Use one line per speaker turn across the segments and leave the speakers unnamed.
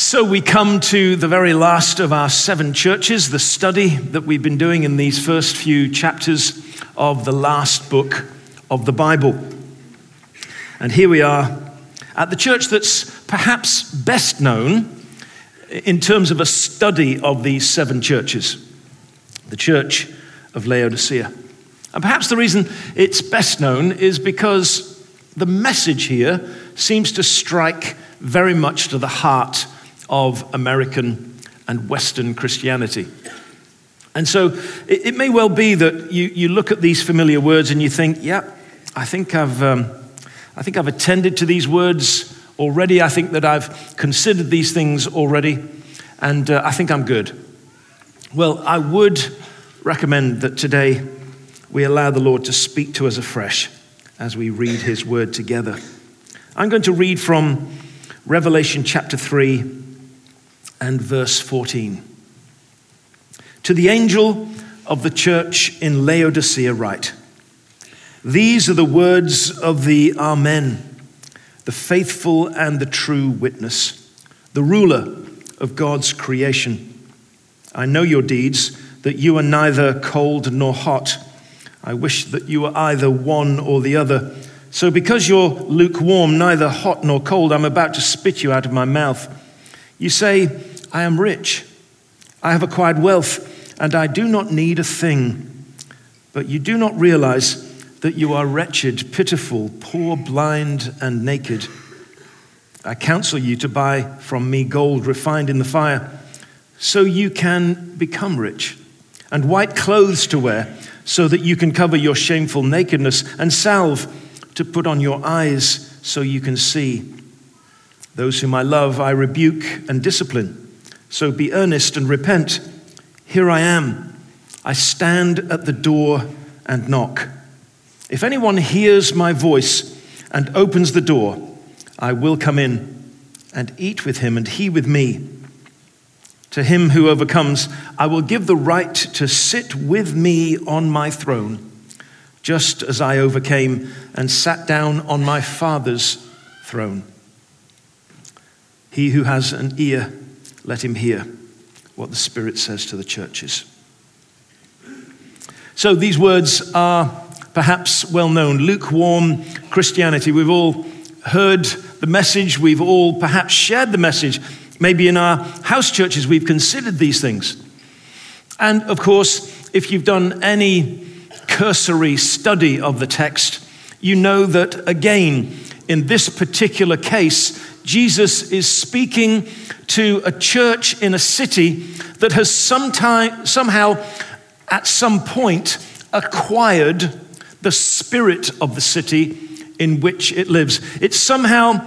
So, we come to the very last of our seven churches, the study that we've been doing in these first few chapters of the last book of the Bible. And here we are at the church that's perhaps best known in terms of a study of these seven churches the church of Laodicea. And perhaps the reason it's best known is because the message here seems to strike very much to the heart of American and Western Christianity. And so it, it, may well be that you, you look at these familiar words and you think, yeah, I think I've, um, I think I've attended to these words already. I think that I've considered these things already, and uh, I think I'm good. Well, I would recommend that today we allow the Lord to speak to us afresh as we read his word together. I'm going to read from Revelation chapter 3 and verse 14. To the angel of the church in Laodicea, write These are the words of the Amen, the faithful and the true witness, the ruler of God's creation. I know your deeds, that you are neither cold nor hot. I wish that you were either one or the other. So, because you're lukewarm, neither hot nor cold, I'm about to spit you out of my mouth. You say, I am rich. I have acquired wealth, and I do not need a thing. But you do not realize that you are wretched, pitiful, poor, blind, and naked. I counsel you to buy from me gold refined in the fire, so you can become rich, and white clothes to wear, so that you can cover your shameful nakedness, and salve to put on your eyes, so you can see. Those whom I love, I rebuke and discipline. So be earnest and repent. Here I am. I stand at the door and knock. If anyone hears my voice and opens the door, I will come in and eat with him and he with me. To him who overcomes, I will give the right to sit with me on my throne, just as I overcame and sat down on my Father's throne. He who has an ear, let him hear what the Spirit says to the churches. So these words are perhaps well known. Lukewarm Christianity. We've all heard the message, we've all perhaps shared the message. Maybe in our house churches, we've considered these things. And of course, if you've done any cursory study of the text, you know that again, in this particular case, Jesus is speaking to a church in a city that has sometime, somehow, at some point, acquired the spirit of the city in which it lives. It somehow,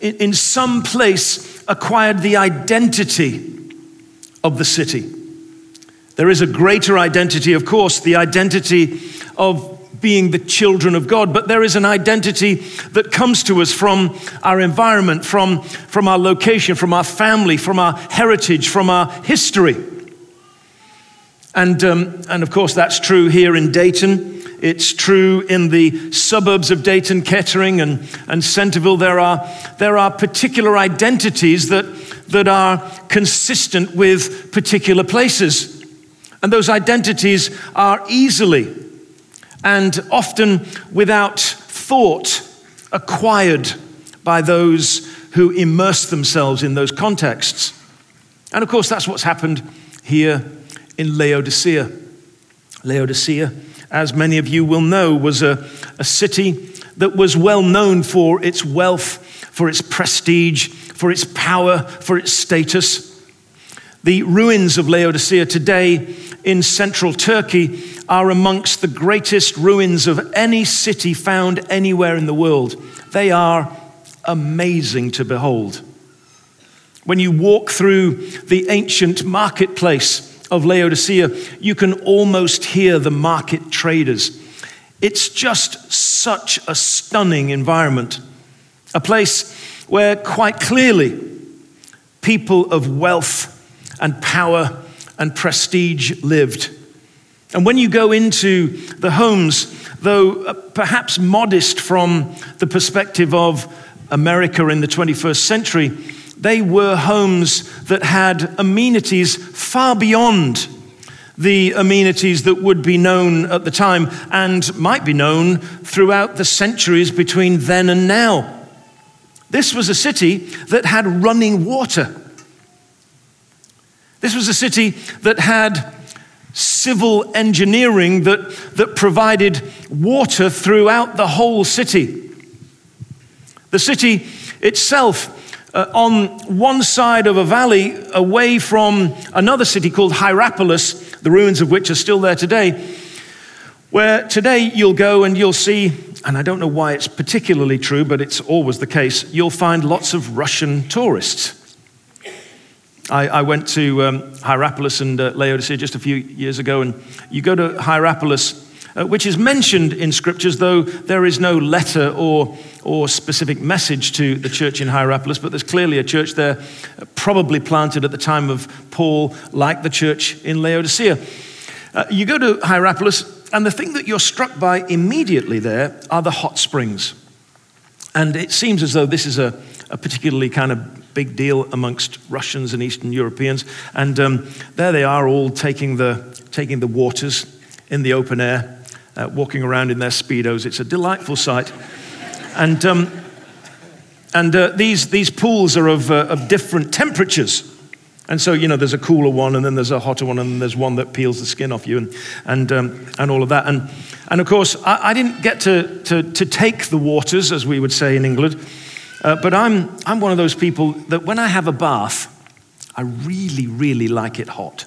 in some place, acquired the identity of the city. There is a greater identity, of course, the identity of being the children of God, but there is an identity that comes to us from our environment, from, from our location, from our family, from our heritage, from our history. And, um, and of course, that's true here in Dayton. It's true in the suburbs of Dayton, Kettering, and, and Centerville. There are, there are particular identities that, that are consistent with particular places. And those identities are easily and often without thought acquired by those who immerse themselves in those contexts. And of course, that's what's happened here in Laodicea. Laodicea, as many of you will know, was a, a city that was well known for its wealth, for its prestige, for its power, for its status. The ruins of Laodicea today in central Turkey are amongst the greatest ruins of any city found anywhere in the world. They are amazing to behold. When you walk through the ancient marketplace of Laodicea, you can almost hear the market traders. It's just such a stunning environment, a place where quite clearly people of wealth and power and prestige lived. And when you go into the homes, though perhaps modest from the perspective of America in the 21st century, they were homes that had amenities far beyond the amenities that would be known at the time and might be known throughout the centuries between then and now. This was a city that had running water. This was a city that had civil engineering that, that provided water throughout the whole city. The city itself, uh, on one side of a valley away from another city called Hierapolis, the ruins of which are still there today, where today you'll go and you'll see, and I don't know why it's particularly true, but it's always the case, you'll find lots of Russian tourists. I, I went to um, Hierapolis and uh, Laodicea just a few years ago, and you go to Hierapolis, uh, which is mentioned in scriptures, though there is no letter or, or specific message to the church in Hierapolis, but there's clearly a church there, probably planted at the time of Paul, like the church in Laodicea. Uh, you go to Hierapolis, and the thing that you're struck by immediately there are the hot springs. And it seems as though this is a, a particularly kind of big deal amongst Russians and Eastern Europeans. And um, there they are, all taking the, taking the waters in the open air, uh, walking around in their Speedos. It's a delightful sight. And, um, and uh, these, these pools are of, uh, of different temperatures. And so, you know, there's a cooler one, and then there's a hotter one, and then there's one that peels the skin off you, and, and, um, and all of that. And, and of course, I, I didn't get to, to, to take the waters, as we would say in England. Uh, but I'm, I'm one of those people that when I have a bath, I really, really like it hot.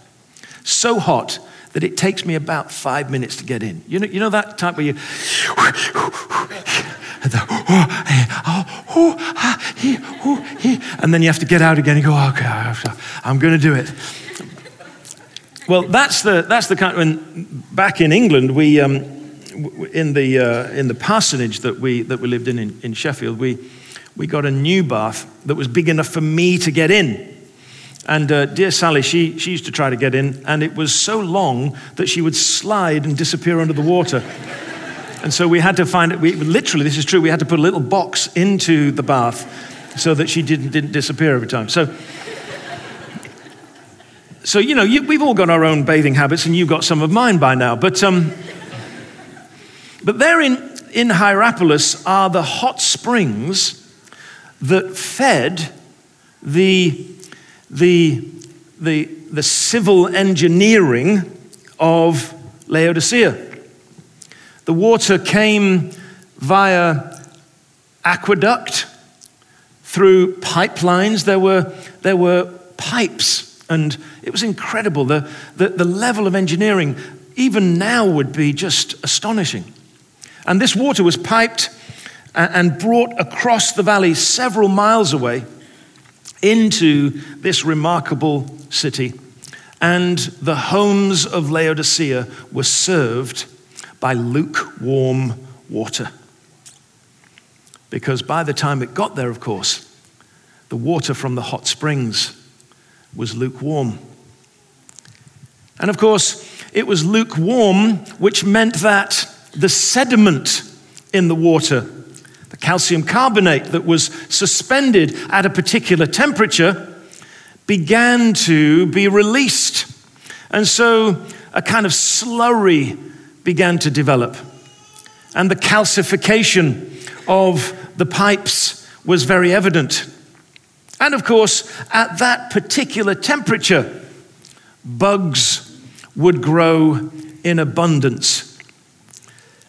So hot that it takes me about five minutes to get in. You know, you know that type where you. And then you have to get out again and go, okay, I'm going to do it. Well, that's the, that's the kind of, when back in England, we, um, in, the, uh, in the parsonage that we, that we lived in, in in Sheffield, we, we got a new bath that was big enough for me to get in. And uh, dear Sally, she, she used to try to get in, and it was so long that she would slide and disappear under the water. and so we had to find it, we, literally, this is true, we had to put a little box into the bath so that she didn't, didn't disappear every time. So, so you know, you, we've all got our own bathing habits, and you've got some of mine by now. But, um, but there in, in Hierapolis are the hot springs that fed the, the, the, the civil engineering of Laodicea. The water came via aqueduct, through pipelines. There were, there were pipes, and it was incredible. The, the, the level of engineering, even now, would be just astonishing. And this water was piped and brought across the valley several miles away into this remarkable city. And the homes of Laodicea were served by lukewarm water. Because by the time it got there, of course, the water from the hot springs was lukewarm. And of course, it was lukewarm, which meant that the sediment in the water the calcium carbonate that was suspended at a particular temperature began to be released. And so a kind of slurry began to develop. And the calcification of the pipes was very evident. And of course, at that particular temperature, bugs would grow in abundance.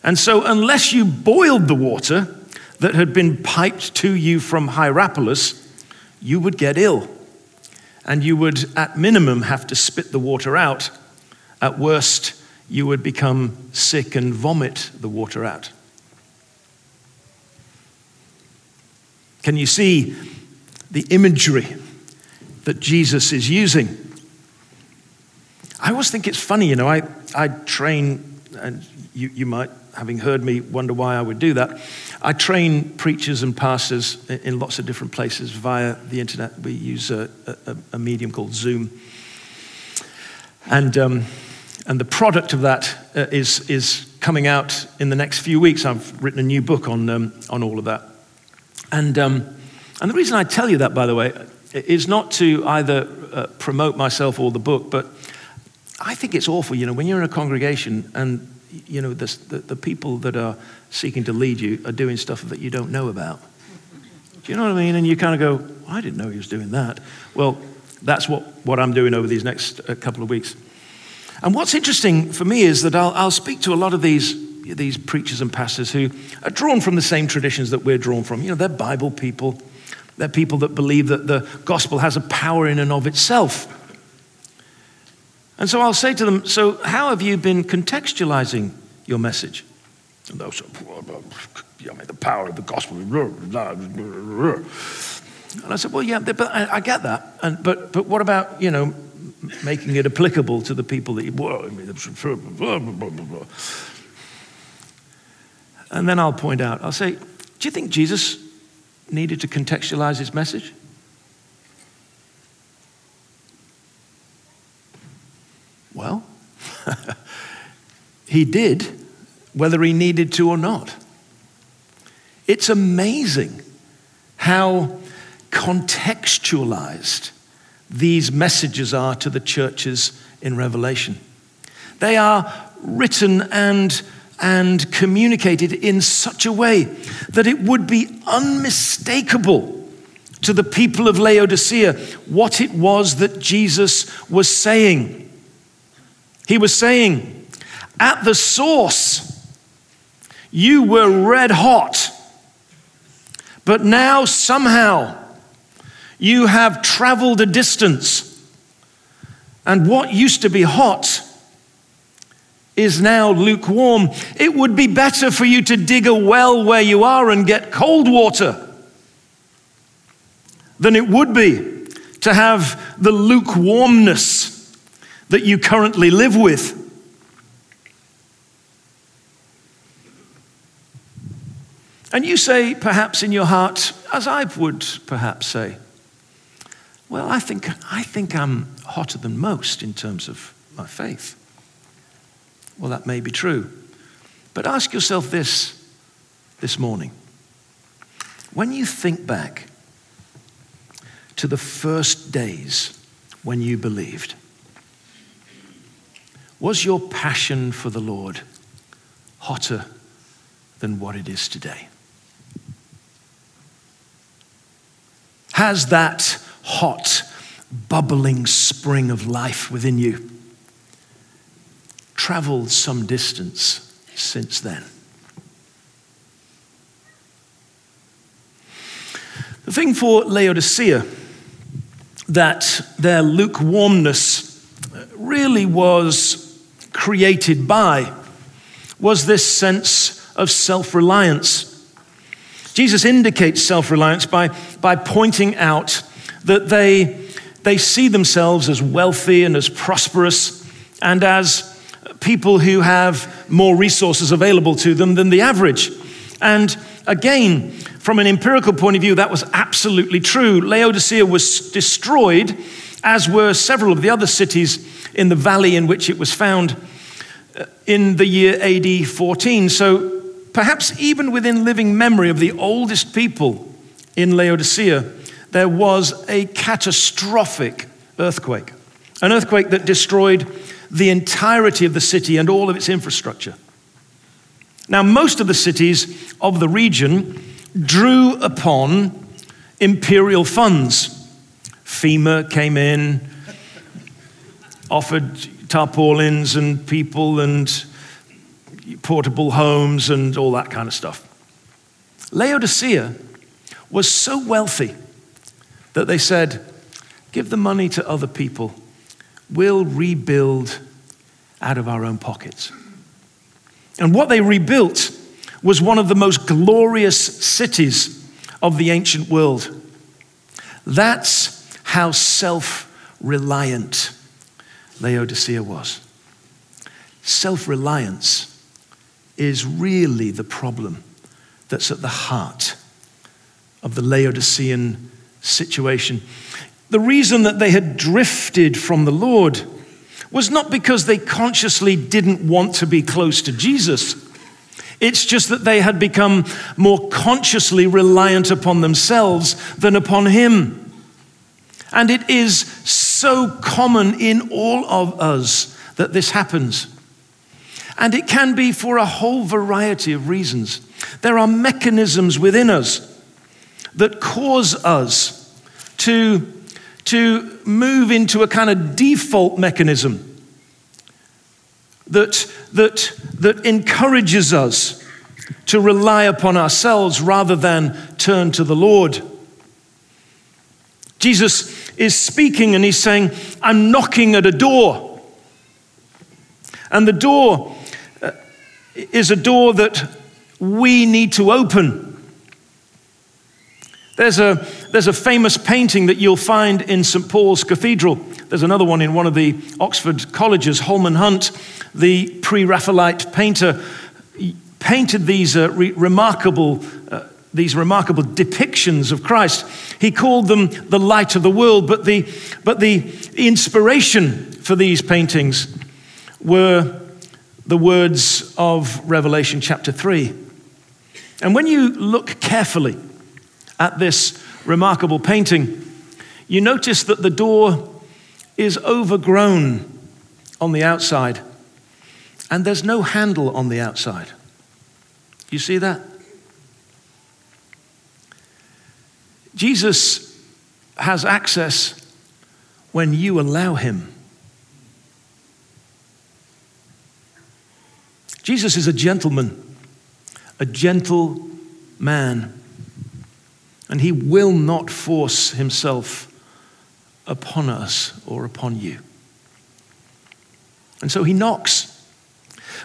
And so, unless you boiled the water, that had been piped to you from Hierapolis, you would get ill. And you would, at minimum, have to spit the water out. At worst, you would become sick and vomit the water out. Can you see the imagery that Jesus is using? I always think it's funny, you know, I, I train, and you, you might having heard me, wonder why I would do that. I train preachers and pastors in lots of different places via the internet. We use a, a, a medium called Zoom. And, um, and the product of that uh, is is coming out in the next few weeks. I've written a new book on, um, on all of that. And, um, and the reason I tell you that, by the way, is not to either uh, promote myself or the book, but I think it's awful, you know, when you're in a congregation and, you know, the, the, the people that are seeking to lead you are doing stuff that you don't know about. Do you know what I mean? And you kind of go, I didn't know he was doing that. Well, that's what, what I'm doing over these next uh, couple of weeks. And what's interesting for me is that I'll, I'll speak to a lot of these, these preachers and pastors who are drawn from the same traditions that we're drawn from. You know, they're Bible people, they're people that believe that the gospel has a power in and of itself. And so I'll say to them, So, how have you been contextualizing your message? And they'll say, I mean, the power of the gospel. And I said, Well, yeah, but I, I get that. And, but, but what about, you know, making it applicable to the people that you. Mean, and then I'll point out, I'll say, Do you think Jesus needed to contextualize his message? Well, he did, whether he needed to or not. It's amazing how contextualized these messages are to the churches in Revelation. They are written and, and communicated in such a way that it would be unmistakable to the people of Laodicea what it was that Jesus was saying. He was saying, At the source, you were red hot, but now somehow you have traveled a distance, and what used to be hot is now lukewarm. It would be better for you to dig a well where you are and get cold water than it would be to have the lukewarmness that you currently live with. And you say, perhaps in your heart, as I would perhaps say, well, I think, I think I'm hotter than most in terms of my faith. Well, that may be true. But ask yourself this this morning. When you think back to the first days when you believed, was your passion for the Lord hotter than what it is today? Has that hot, bubbling spring of life within you. Traveled some distance since then. The thing for Laodicea that their lukewarmness really was created by was this sense of self reliance. Jesus indicates self reliance by, by pointing out that they, they see themselves as wealthy and as prosperous and as people who have more resources available to them than the average. And again, from an empirical point of view, that was absolutely true. Laodicea was destroyed, as were several of the other cities in the valley in which it was found uh, in the year AD 14. So perhaps even within living memory of the oldest people in Laodicea, there was a catastrophic earthquake, an earthquake that destroyed the entirety of the city and all of its infrastructure. Now, most of the cities of the region drew upon imperial funds. FEMA came in, offered tarpaulins and people and portable homes and all that kind of stuff. Laodicea was so wealthy that they said, give the money to other people. We'll rebuild out of our own pockets. And what they rebuilt was one of the most glorious cities of the ancient world. That's how self reliant Laodicea was. Self reliance is really the problem that's at the heart of the Laodicean situation. The reason that they had drifted from the Lord was not because they consciously didn't want to be close to Jesus. It's just that they had become more consciously reliant upon themselves than upon Him. And it is so common in all of us that this happens. And it can be for a whole variety of reasons. There are mechanisms within us that cause us to, to move into a kind of default mechanism that, that, that encourages us to rely upon ourselves rather than turn to the Lord. Jesus is speaking and he's saying, I'm knocking at a door. And the door uh, is a door that we need to open. There's a, there's a famous painting that you'll find in St. Paul's Cathedral. There's another one in one of the Oxford colleges. Holman Hunt, the pre Raphaelite painter, painted these uh, re- remarkable. Uh, these remarkable depictions of Christ. He called them the light of the world, but the, but the inspiration for these paintings were the words of Revelation chapter 3. And when you look carefully at this remarkable painting, you notice that the door is overgrown on the outside and there's no handle on the outside. You see that? Jesus has access when you allow him. Jesus is a gentleman, a gentle man, and he will not force himself upon us or upon you. And so he knocks.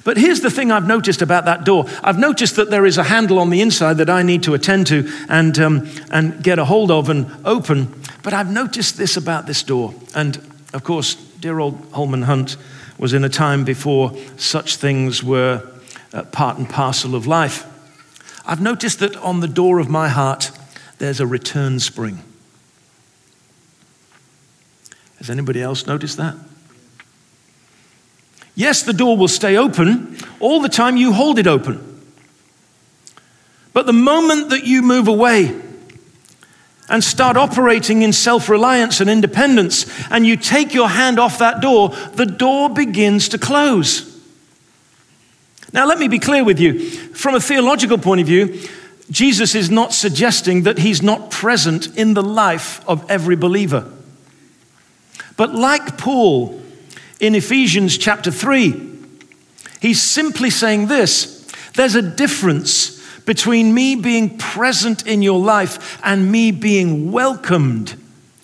But here's the thing I've noticed about that door. I've noticed that there is a handle on the inside that I need to attend to and, um, and get a hold of and open. But I've noticed this about this door. And of course, dear old Holman Hunt was in a time before such things were uh, part and parcel of life. I've noticed that on the door of my heart, there's a return spring. Has anybody else noticed that? Yes, the door will stay open all the time you hold it open. But the moment that you move away and start operating in self reliance and independence, and you take your hand off that door, the door begins to close. Now, let me be clear with you. From a theological point of view, Jesus is not suggesting that he's not present in the life of every believer. But like Paul in Ephesians chapter 3, he's simply saying this there's a difference between me being present in your life and me being welcomed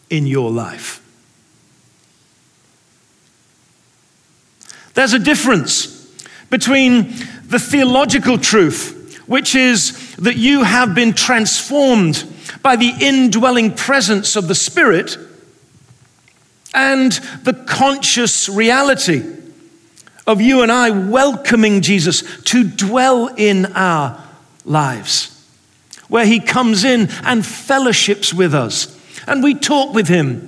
in your life. There's a difference between the theological truth, which is that you have been transformed by the indwelling presence of the Spirit and the conscious reality of you and I welcoming Jesus to dwell in our lives, where he comes in and fellowships with us, and we talk with him.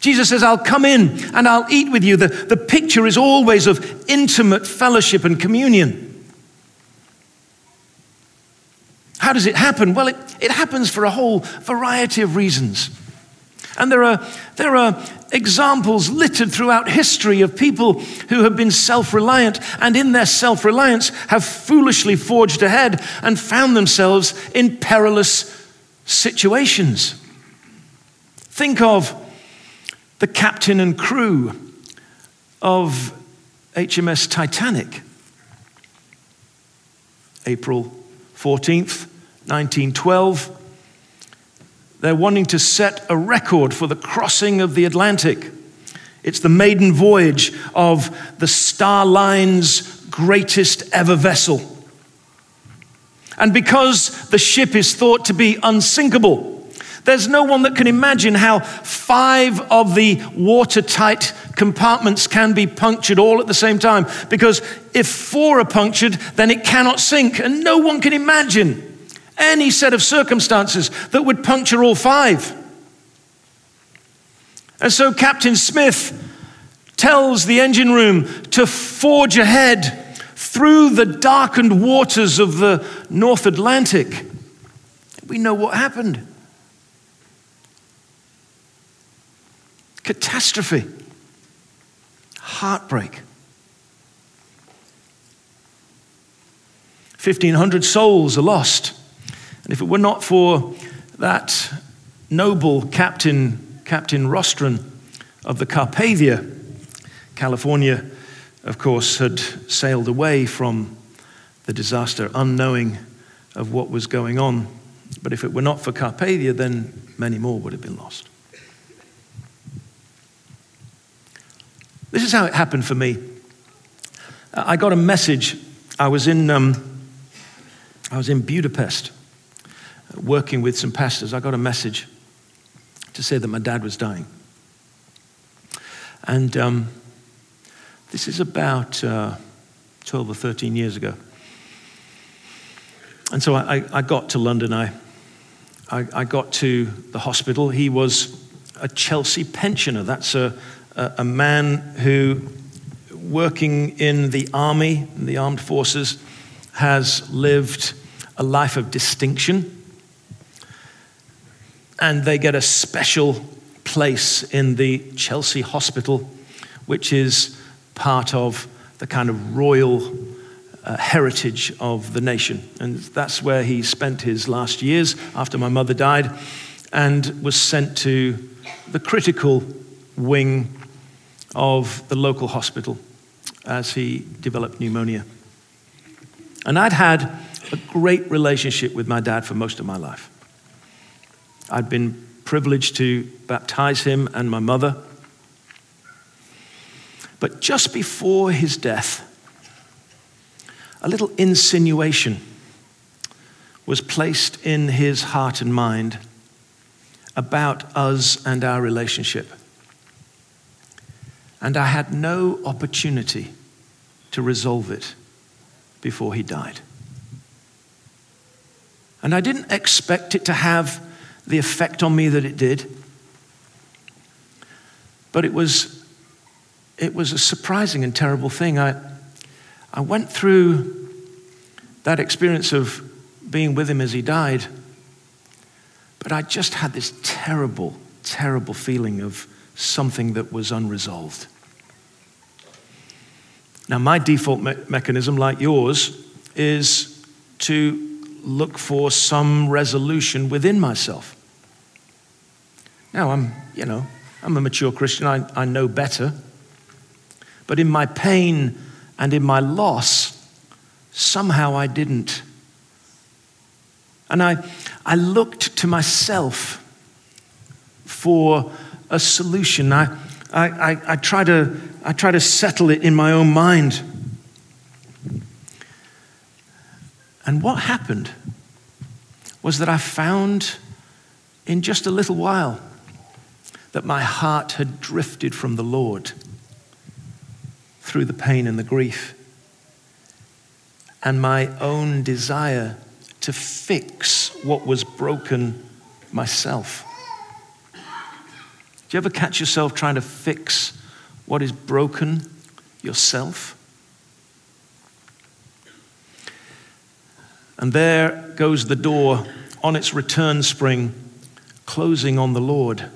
Jesus says, I'll come in and I'll eat with you. The, the picture is always of intimate fellowship and communion. How does it happen? Well, it, it happens for a whole variety of reasons. And there are, there are examples littered throughout history of people who have been self reliant and in their self reliance have foolishly forged ahead and found themselves in perilous situations. Think of the captain and crew of HMS Titanic. April 14th, 1912 they're wanting to set a record for the crossing of the Atlantic. It's the maiden voyage of the Star Line's greatest ever vessel. And because the ship is thought to be unsinkable, there's no one that can imagine how five of the watertight compartments can be punctured all at the same time. Because if four are punctured, then it cannot sink. And no one can imagine any set of circumstances that would puncture all five. And so Captain Smith tells the engine room to forge ahead through the darkened waters of the North Atlantic. We know what happened. catastrophe, heartbreak. 1,500 souls are lost. And if it were not for that noble captain, Captain Rostron of the Carpathia, California, of course, had sailed away from the disaster, unknowing of what was going on. But if it were not for Carpathia, then many more would have been lost. This is how it happened for me. I got a message. I was in, um, I was in Budapest working with some pastors. I got a message to say that my dad was dying. And um, this is about uh, 12 or 13 years ago. And so I, I got to London. I, I, I, got to the hospital. He was a Chelsea pensioner. That's a, a, a man who, working in the army, in the armed forces, has lived a life of distinction. And they get a special place in the Chelsea Hospital, which is part of the kind of royal uh, heritage of the nation. And that's where he spent his last years after my mother died and was sent to the critical wing of the local hospital as he developed pneumonia. And I'd had a great relationship with my dad for most of my life. I'd been privileged to baptize him and my mother. But just before his death, a little insinuation was placed in his heart and mind about us and our relationship. And I had no opportunity to resolve it before he died. And I didn't expect it to have the effect on me that it did. But it was it was a surprising and terrible thing. I, I went through that experience of being with him as he died, but I just had this terrible, terrible feeling of something that was unresolved. Now, my default me- mechanism, like yours, is to look for some resolution within myself. Now, I'm, you know, I'm a mature Christian, I, I know better. But in my pain and in my loss, somehow I didn't. And I, I looked to myself for a solution. I, I, I, I, try to, I try to settle it in my own mind. And what happened was that I found in just a little while that my heart had drifted from the Lord through the pain and the grief. And my own desire to fix what was broken myself. Do you ever catch yourself trying to fix what is broken yourself? And there goes the door on its return spring, closing on the Lord.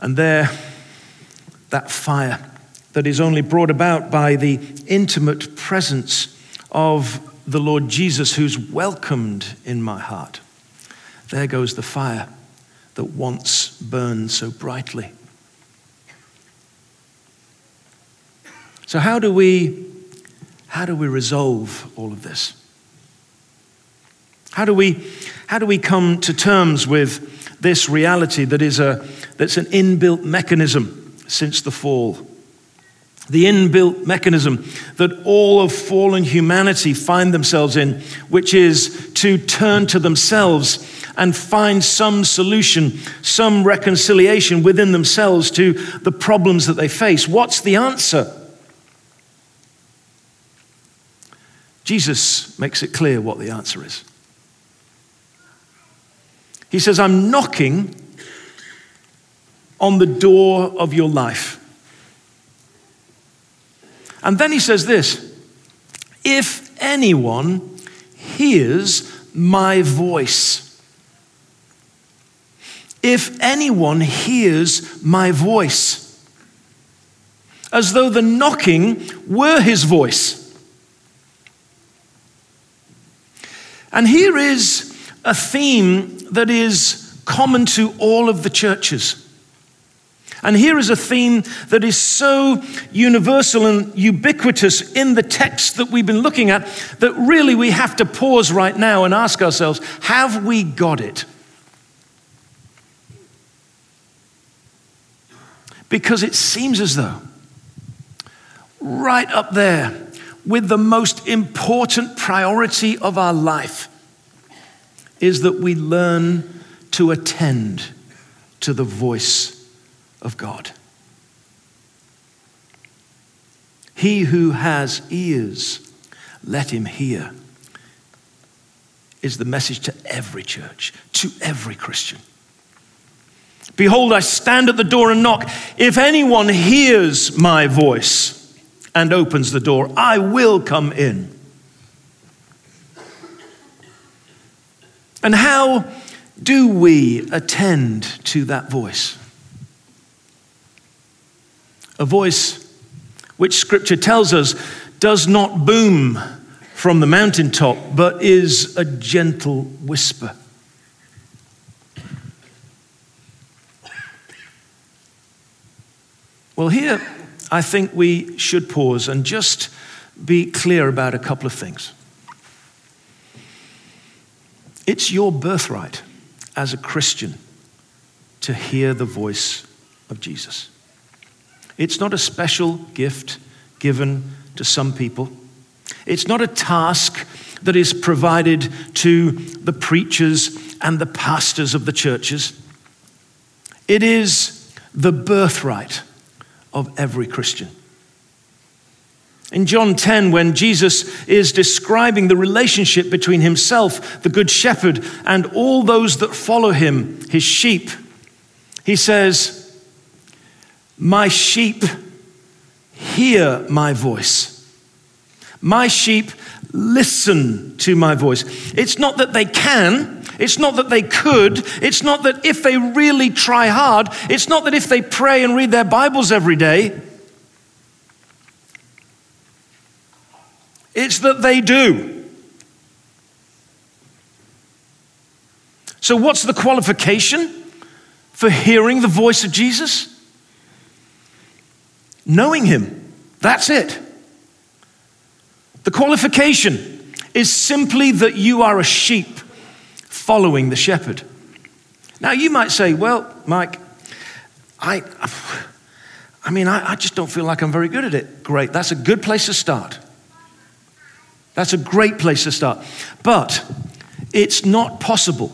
And there, that fire that is only brought about by the intimate presence of the Lord Jesus, who's welcomed in my heart. There goes the fire that once burned so brightly. So, how do we, how do we resolve all of this? How do we, how do we come to terms with this reality that is a, that's an inbuilt mechanism since the fall. The inbuilt mechanism that all of fallen humanity find themselves in, which is to turn to themselves and find some solution, some reconciliation within themselves to the problems that they face. What's the answer? Jesus makes it clear what the answer is. He says, I'm knocking on the door of your life. And then he says this if anyone hears my voice. if anyone hears my voice, as though the knocking were his voice. And here is a theme that is common to all of the churches. And here is a theme that is so universal and ubiquitous in the text that we've been looking at that really we have to pause right now and ask ourselves have we got it? Because it seems as though, right up there, with the most important priority of our life, is that we learn to attend to the voice of God. He who has ears, let him hear, is the message to every church, to every Christian. Behold, I stand at the door and knock. If anyone hears my voice and opens the door, I will come in. And how do we attend to that voice? A voice which Scripture tells us does not boom from the mountaintop, but is a gentle whisper. Well, here I think we should pause and just be clear about a couple of things. It's your birthright as a Christian to hear the voice of Jesus. It's not a special gift given to some people. It's not a task that is provided to the preachers and the pastors of the churches. It is the birthright of every Christian. In John 10, when Jesus is describing the relationship between himself, the Good Shepherd, and all those that follow him, his sheep, he says, My sheep hear my voice. My sheep listen to my voice. It's not that they can, it's not that they could. It's not that if they really try hard. It's not that if they pray and read their Bibles every day. It's that they do. So, what's the qualification for hearing the voice of Jesus? Knowing Him. That's it. The qualification is simply that you are a sheep following the shepherd. Now, you might say, well, Mike, I, I mean, I, I just don't feel like I'm very good at it. Great. That's a good place to start. That's a great place to start. But it's not possible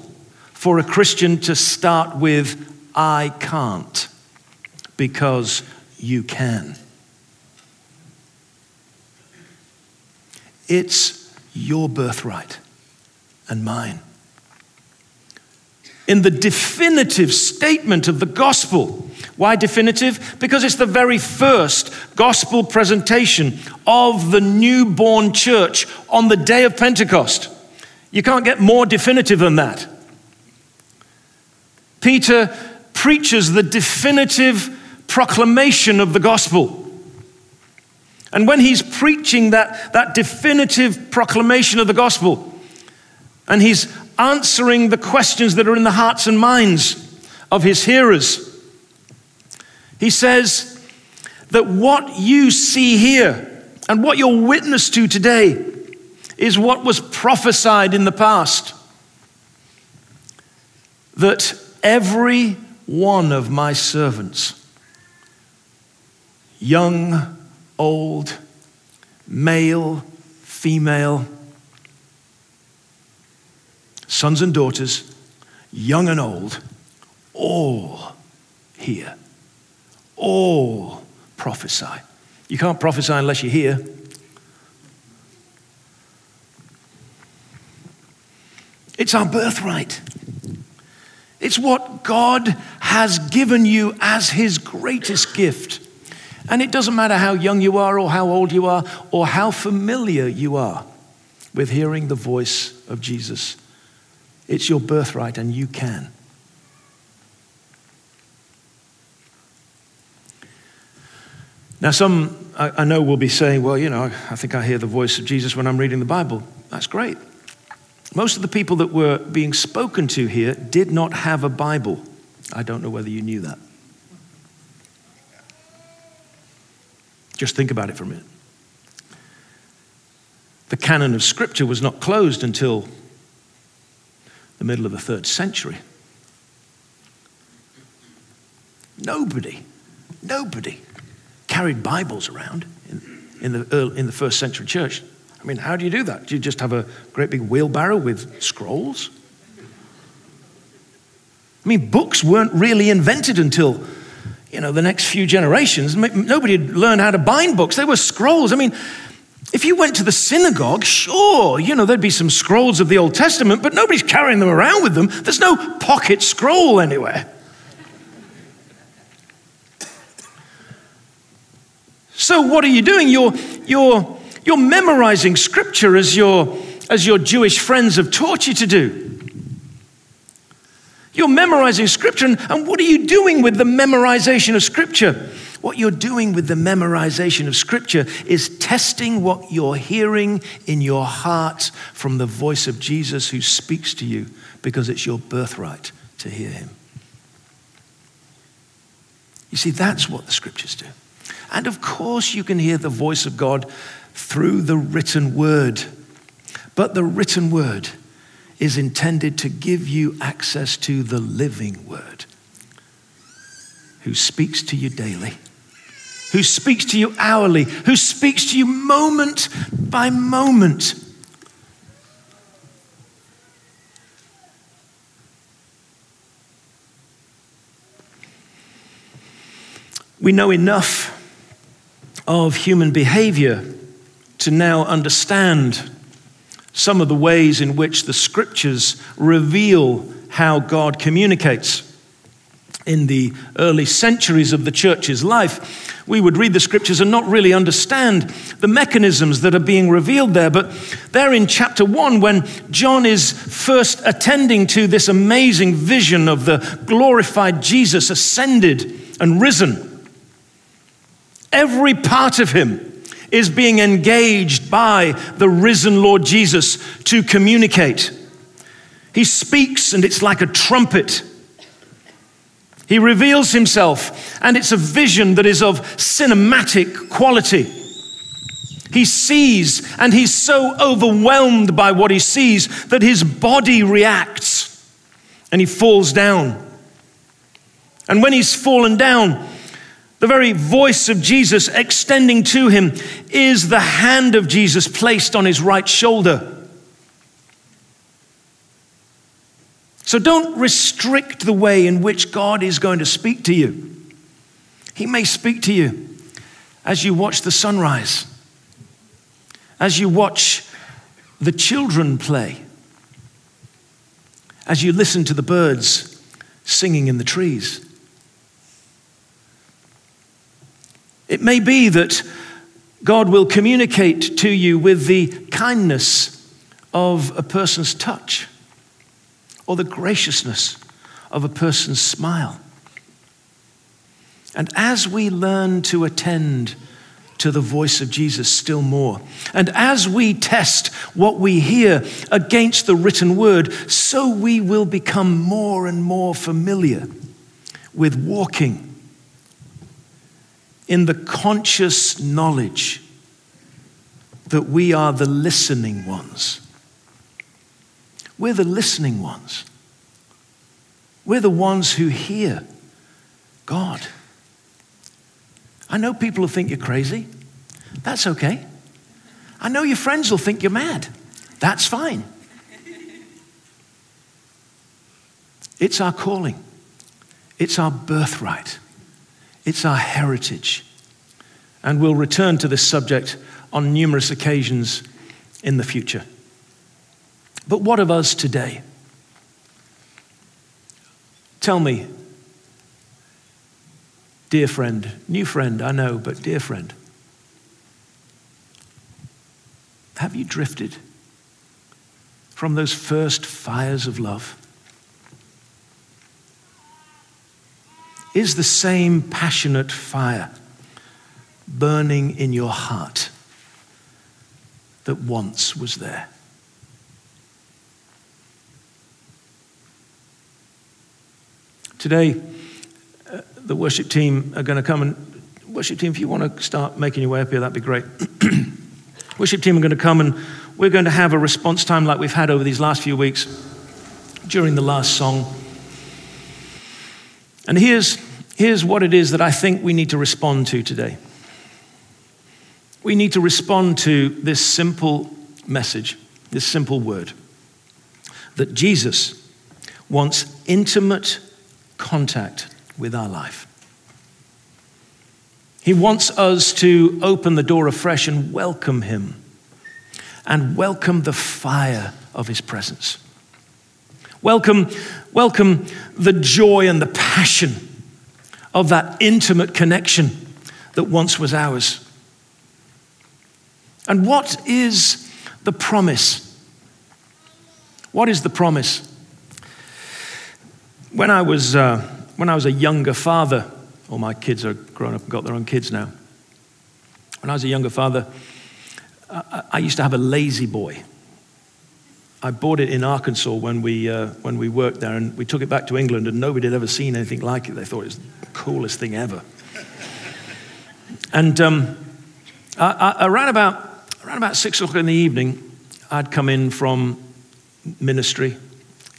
for a Christian to start with, I can't, because you can. It's your birthright and mine in the definitive statement of the gospel. Why definitive? Because it's the very first gospel presentation of the newborn church on the day of Pentecost. You can't get more definitive than that. Peter preaches the definitive proclamation of the gospel. And when he's preaching that, that definitive proclamation of the gospel, and he's answering the questions that are in the hearts and minds of his hearers. He says that what you see here and what you're witness to today is what was prophesied in the past. That every one of my servants, young, old, male, female, sons and daughters, young and old, all hear. All prophesy. You can't prophesy unless you hear. It's our birthright. It's what God has given you as His greatest gift. And it doesn't matter how young you are, or how old you are, or how familiar you are with hearing the voice of Jesus it's your birthright, and you can. Now, some I, know will be saying, well, you know, I think I hear the voice of Jesus when I'm reading the Bible. That's great. Most of the people that were being spoken to here did not have a Bible. I don't know whether you knew that. Just think about it for a minute. The canon of Scripture was not closed until the middle of the third century. Nobody, nobody carried Bibles around in, in, the, early, in the first century church. I mean, how do you do that? Do you just have a great big wheelbarrow with scrolls? I mean, books weren't really invented until, you know, the next few generations. Nobody had learned how to bind books. They were scrolls. I mean, if you went to the synagogue, sure, you know, there'd be some scrolls of the Old Testament, but nobody's carrying them around with them. There's no pocket scroll anywhere. So, what are you doing? You're, you're, you're memorizing scripture as your, as your Jewish friends have taught you to do. You're memorizing scripture, and, and what are you doing with the memorization of scripture? What you're doing with the memorization of scripture is testing what you're hearing in your heart from the voice of Jesus who speaks to you because it's your birthright to hear him. You see, that's what the scriptures do. And of course, you can hear the voice of God through the written word. But the written word is intended to give you access to the living word who speaks to you daily, who speaks to you hourly, who speaks to you moment by moment. We know enough of human behavior to now understand some of the ways in which the scriptures reveal how God communicates. In the early centuries of the church's life, we would read the scriptures and not really understand the mechanisms that are being revealed there. But there in chapter one, when John is first attending to this amazing vision of the glorified Jesus ascended and risen, Every part of him is being engaged by the risen Lord Jesus to communicate. He speaks, and it's like a trumpet. He reveals himself, and it's a vision that is of cinematic quality. He sees, and he's so overwhelmed by what he sees that his body reacts and he falls down. And when he's fallen down, the very voice of Jesus extending to him is the hand of Jesus placed on his right shoulder. So don't restrict the way in which God is going to speak to you. He may speak to you as you watch the sunrise, as you watch the children play, as you listen to the birds singing in the trees. It may be that God will communicate to you with the kindness of a person's touch or the graciousness of a person's smile. And as we learn to attend to the voice of Jesus still more, and as we test what we hear against the written word, so we will become more and more familiar with walking in the conscious knowledge that we are the listening ones. We're the listening ones. We're the ones who hear God. I know people will think you're crazy. That's okay. I know your friends will think you're mad. That's fine. It's our calling, it's our birthright. It's our heritage. And we'll return to this subject on numerous occasions in the future. But what of us today? Tell me, dear friend, new friend, I know, but dear friend, have you drifted from those first fires of love? is the same passionate fire burning in your heart that once was there. Today, uh, the worship team are going to come and, worship team, if you want to start making your way up here, that'd be great. worship team are going to come and we're going to have a response time like we've had over these last few weeks during the last song. And here's, here's what it is that I think we need to respond to today. We need to respond to this simple message, this simple word that Jesus wants intimate contact with our life. He wants us to open the door afresh and welcome Him and welcome the fire of His presence. Welcome, welcome the joy and the passion of that intimate connection that once was ours. And what is the promise? What is the promise? When I was, uh, when I was a younger father, all my kids are grown up and got their own kids now. When I was a younger father, I, I used to have a La-Z-Boy. I bought it in Arkansas when we, uh, when we worked there, and we took it back to England, and nobody had ever seen anything like it. They thought it was the coolest thing ever. and um, I, I, around, about, around about six o'clock in the evening, I'd come in from ministry.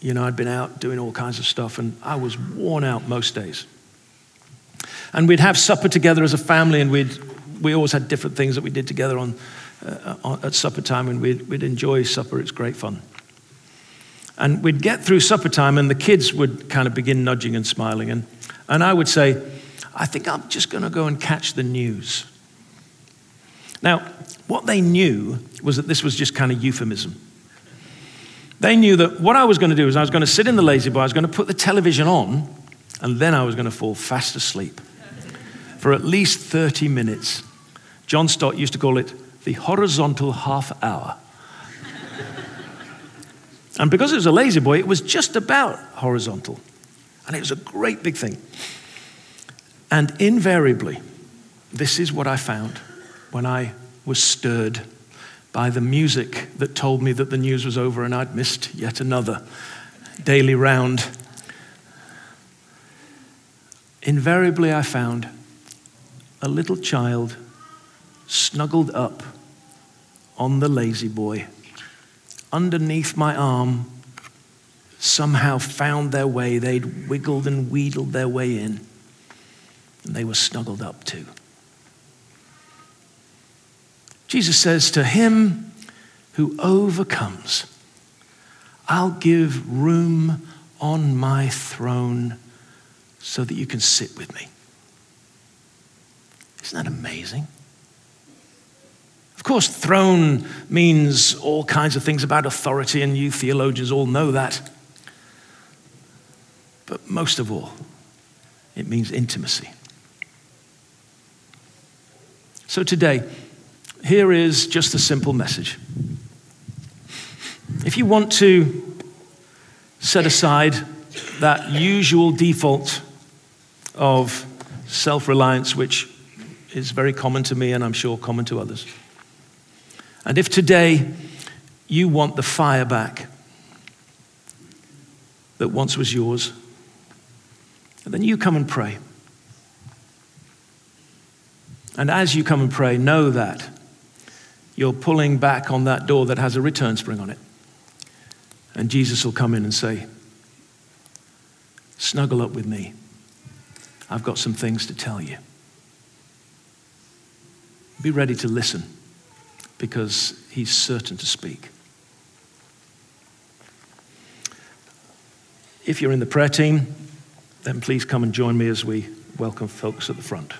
You know, I'd been out doing all kinds of stuff, and I was worn out most days. And we'd have supper together as a family, and we'd, we always had different things that we did together on, uh, at supper time, and we'd, we'd enjoy supper. It's great fun. And we'd get through supper time, and the kids would kind of begin nudging and smiling. And, and I would say, I think I'm just going to go and catch the news. Now, what they knew was that this was just kind of euphemism. They knew that what I was going to do is I was going to sit in the La-Z-Boy, I was going to put the television on, and then I was going to fall fast asleep for at least 30 minutes. John Stott used to call it the horizontal half hour. and because it was a La-Z-Boy, it was just about horizontal. And it was a great big thing. And invariably, this is what I found when I was stirred by the music that told me that the news was over and I'd missed yet another daily round. Invariably, I found a little child snuggled up on the La-Z-Boy underneath my arm somehow found their way. They'd wiggled and wheedled their way in, and they were snuggled up too. Jesus says to him who overcomes, I'll give room on my throne so that you can sit with me. Isn't that amazing? Of course, throne means all kinds of things about authority, and you theologians all know that. But most of all, it means intimacy. So today, here is just a simple message. If you want to set aside that usual default of self reliance, which is very common to me and I'm sure common to others. And if today you want the fire back that once was yours, then you come and pray. And as you come and pray, know that you're pulling back on that door that has a return spring on it. And Jesus will come in and say, Snuggle up with me. I've got some things to tell you. Be ready to listen because he's certain to speak. If you're in the prayer team, then please come and join me as we welcome folks at the front.